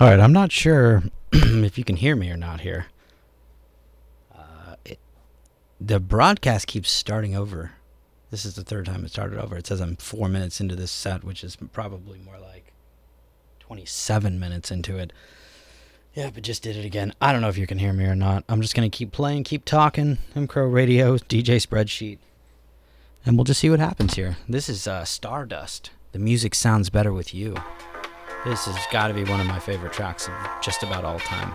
All right, I'm not sure if you can hear me or not here. Uh, it, the broadcast keeps starting over. This is the third time it started over. It says I'm four minutes into this set, which is probably more like 27 minutes into it. Yeah, but just did it again. I don't know if you can hear me or not. I'm just going to keep playing, keep talking. M Crow Radio, DJ Spreadsheet. And we'll just see what happens here. This is uh, Stardust. The music sounds better with you. This has got to be one of my favorite tracks of just about all time.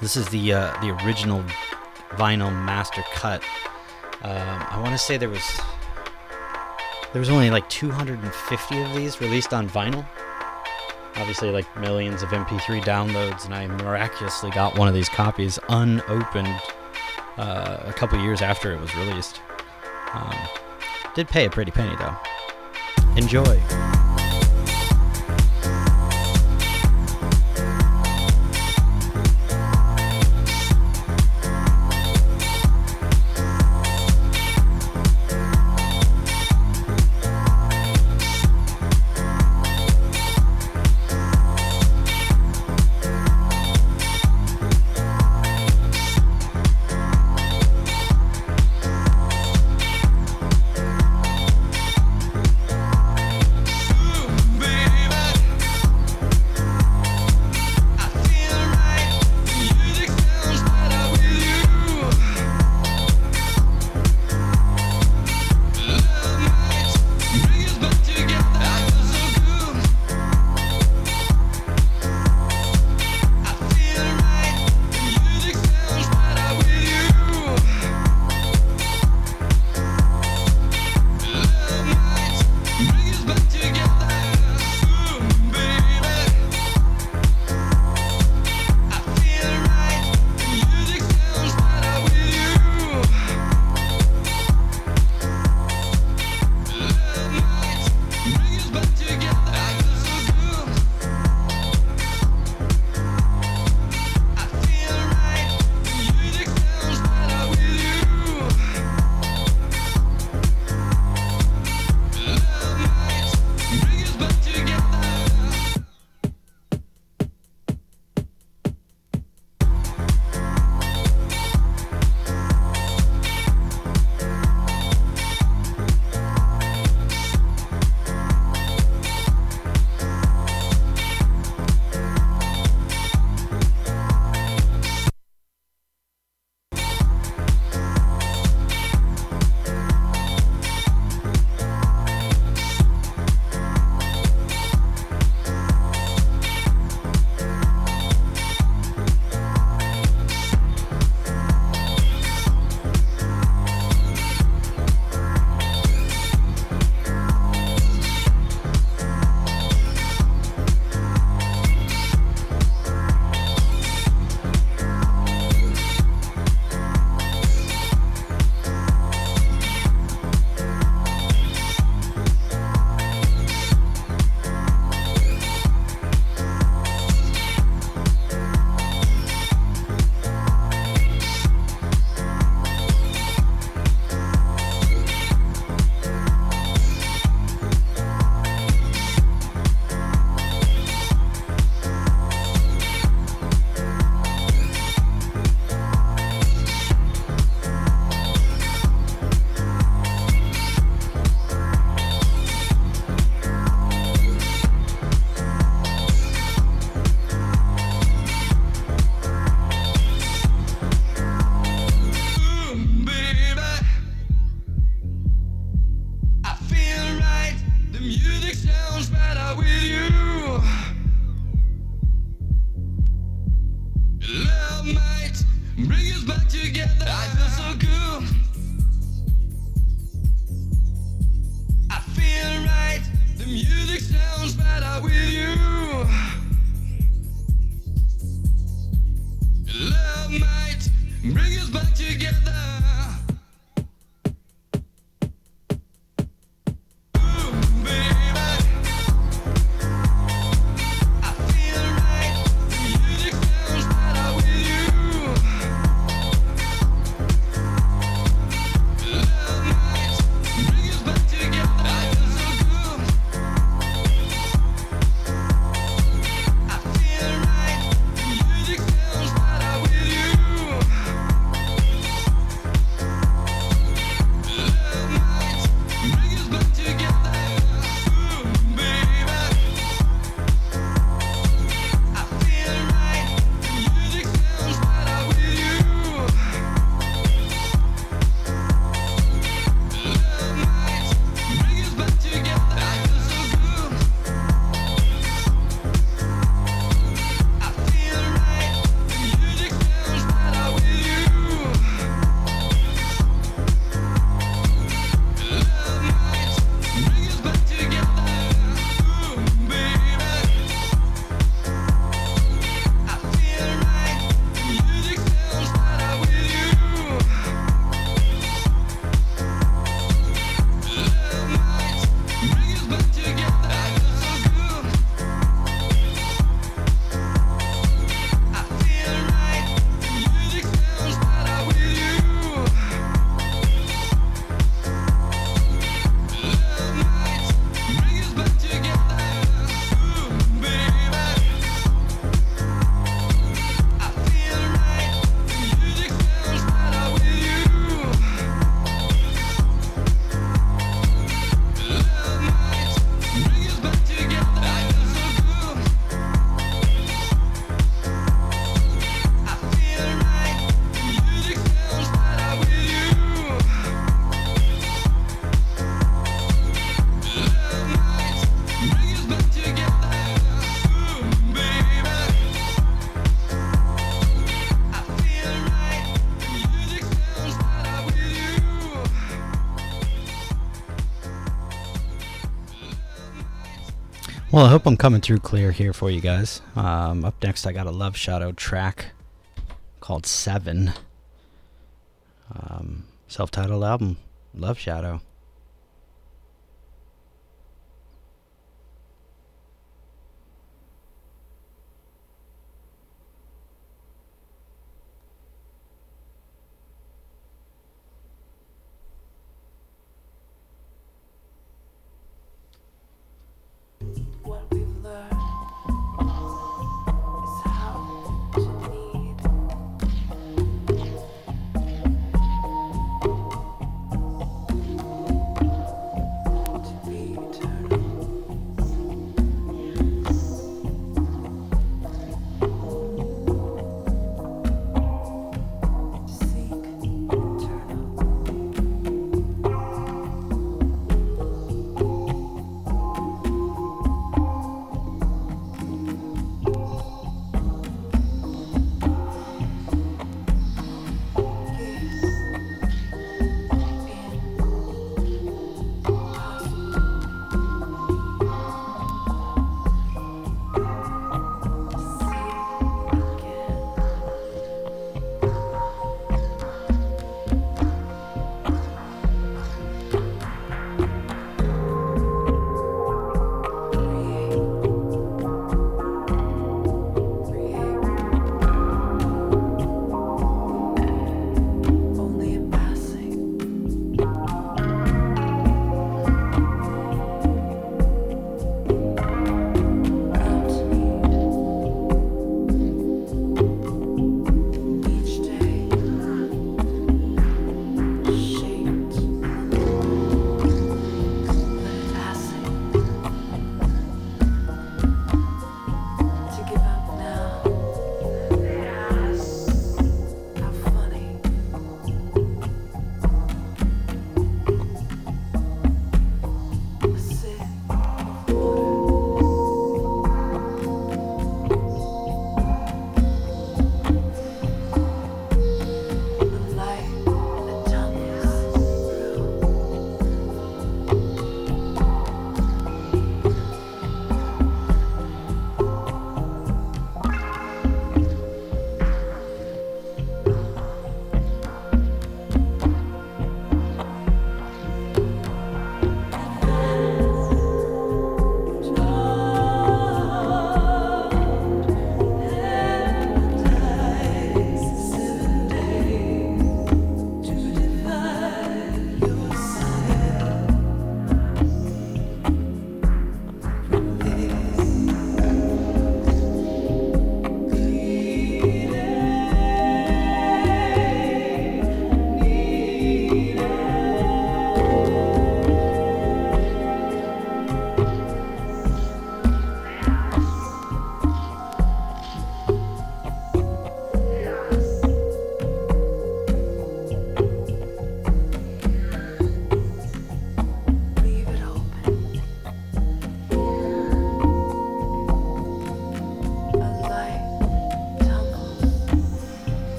this is the uh, the original vinyl master cut. Um, I want to say there was there was only like 250 of these released on vinyl. Obviously, like millions of MP3 downloads, and I miraculously got one of these copies unopened uh, a couple years after it was released. Um, did pay a pretty penny though. Enjoy. Bring us back together. Well, I hope I'm coming through clear here for you guys. Um, up next, I got a Love Shadow track called Seven. Um, Self titled album, Love Shadow.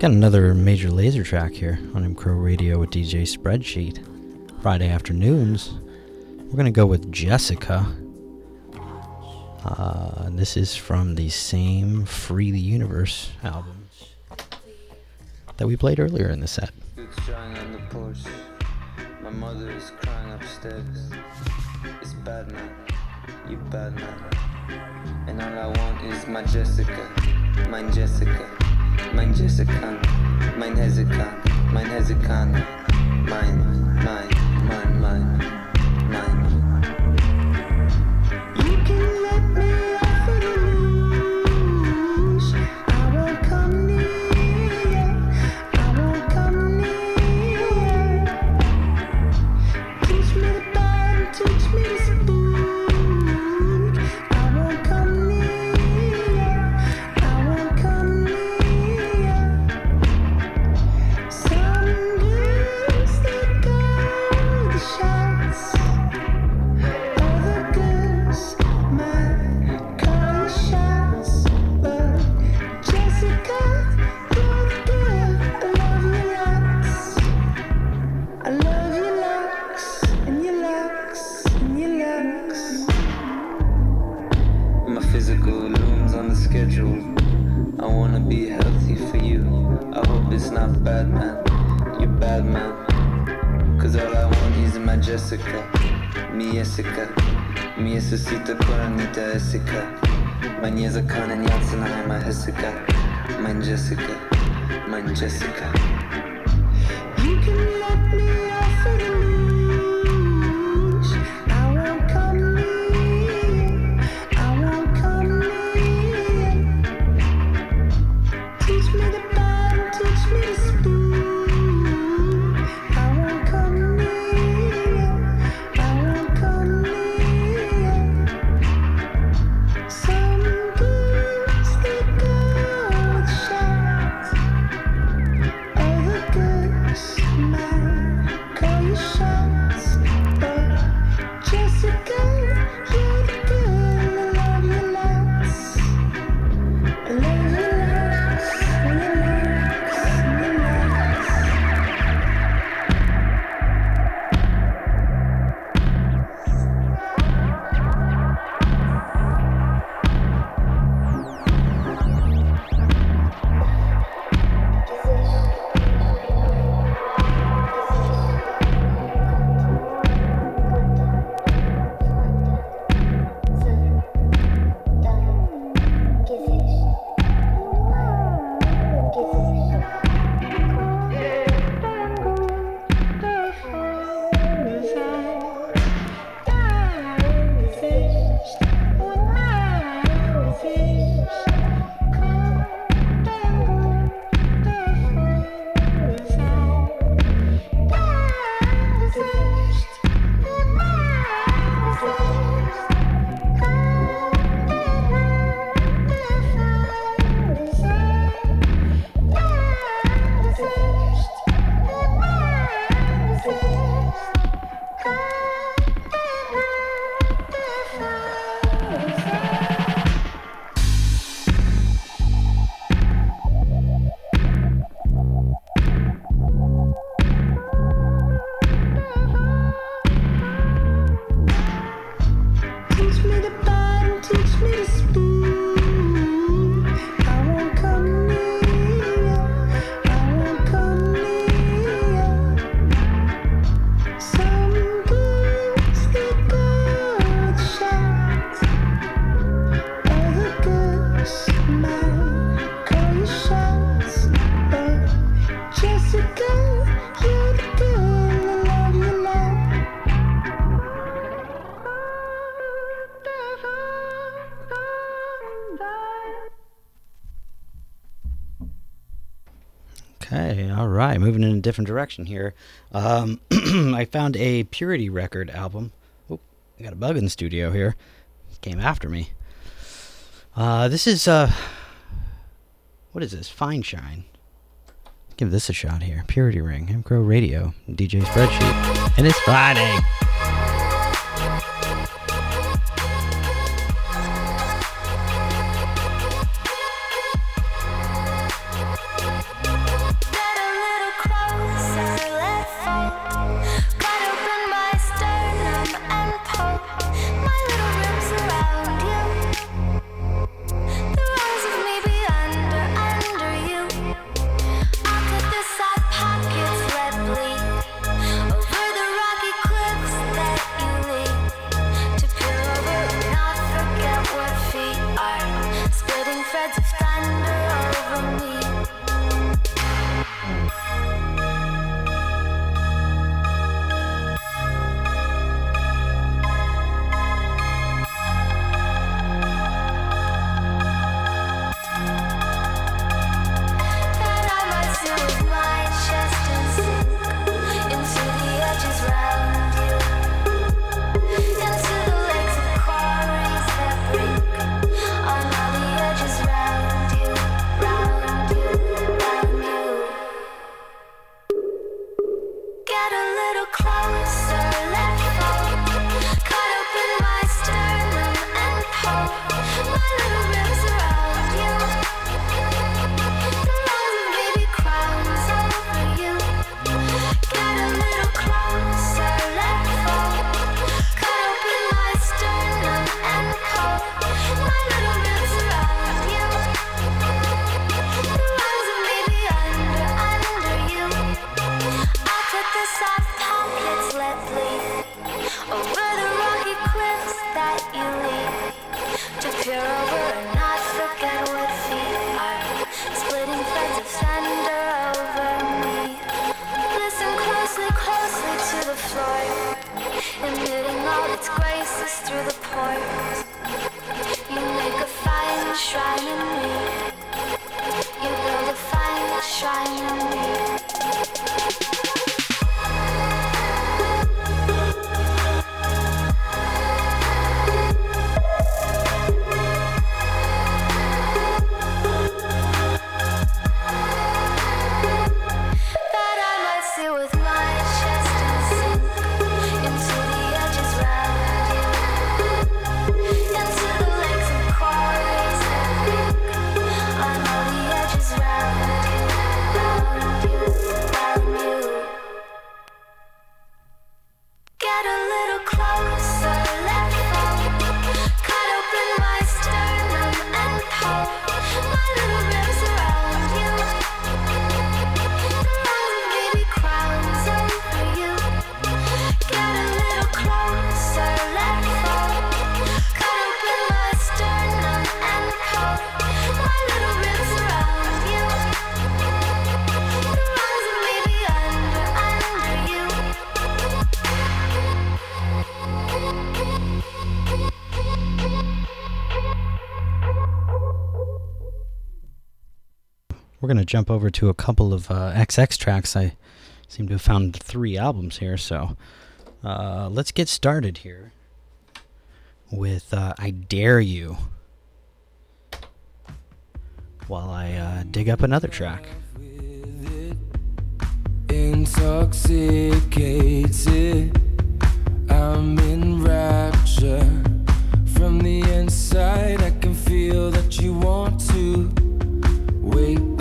Got another Major Lazer track here on Crow Radio with DJ Spreadsheet. Friday afternoons. We're gonna go with Jessica. Uh, this is from the same Free the Universe album that we played earlier in the set. on the porch. My mother is crying upstairs. It's bad man, you bad man. And all I want is my Jessica, my Jessica. Mein Jessica, mein Hezekiah, mein Hezekiah, mein, mein, mein, mein. Jessica, mein Jessica, different direction here. Um, I found a Purity record album. Oh, I got a bug in the studio here. came after me. Uh, this is uh, what is this? Fineshrine. Give this a shot here. Purity Ring, M Crow Radio, DJ Spreadsheet, and it's Friday. threads of thunder over me. Going to jump over to a couple of uh, XX tracks. I seem to have found three albums here, so uh, let's get started here with uh, I Dare You while I uh, dig up another track. Intoxicated, I'm in rapture. From the inside, I can feel that you want to wait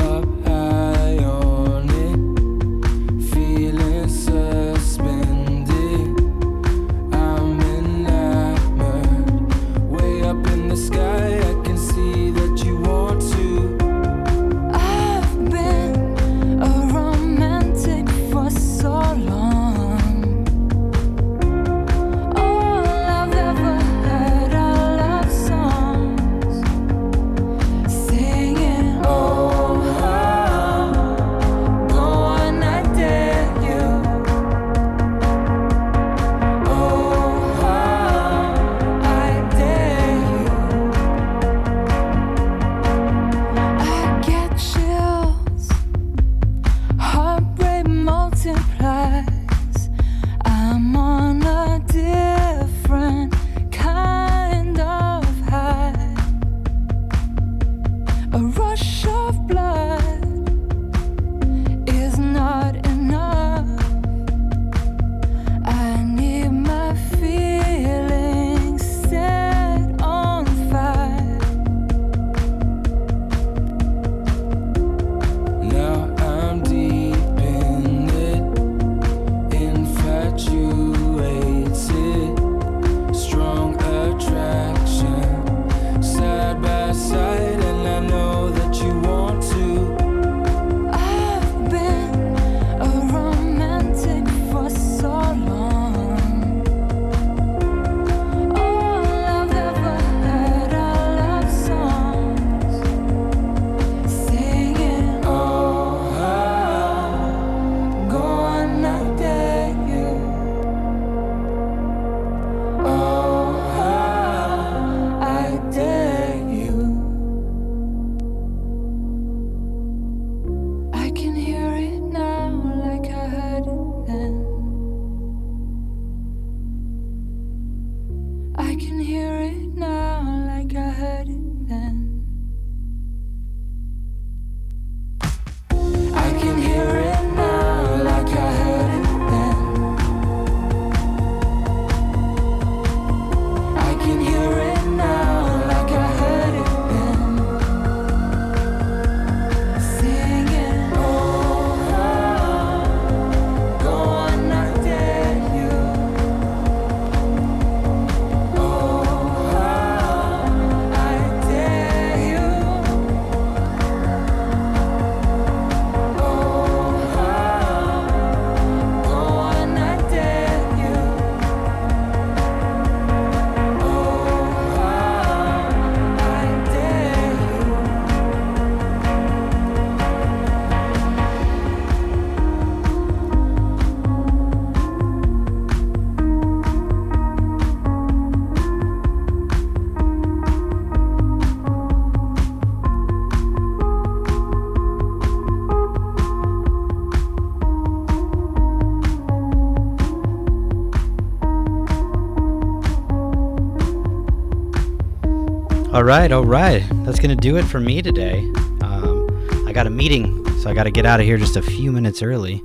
All right, all right. That's going to do it for me today. Um, I got a meeting, so I got to get out of here just a few minutes early.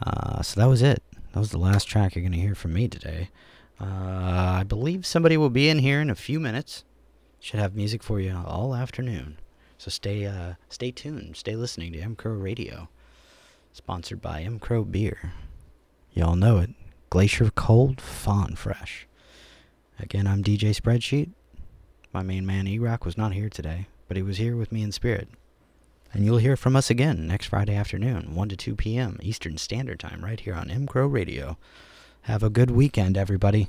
Uh, so that was it. That was the last track you're going to hear from me today. Uh, I believe somebody will be in here in a few minutes. Should have music for you all afternoon. So stay uh, stay tuned. Stay listening to M Crow Radio. Sponsored by M Crow Beer. Y'all know it. Glacier Cold Fawn Fresh. Again, I'm DJ Spreadsheet. My main man E-Rock was not here today, but he was here with me in spirit. And you'll hear from us again next Friday afternoon, 1 to 2 p.m. Eastern Standard Time, right here on M Crow Radio. Have a good weekend, everybody.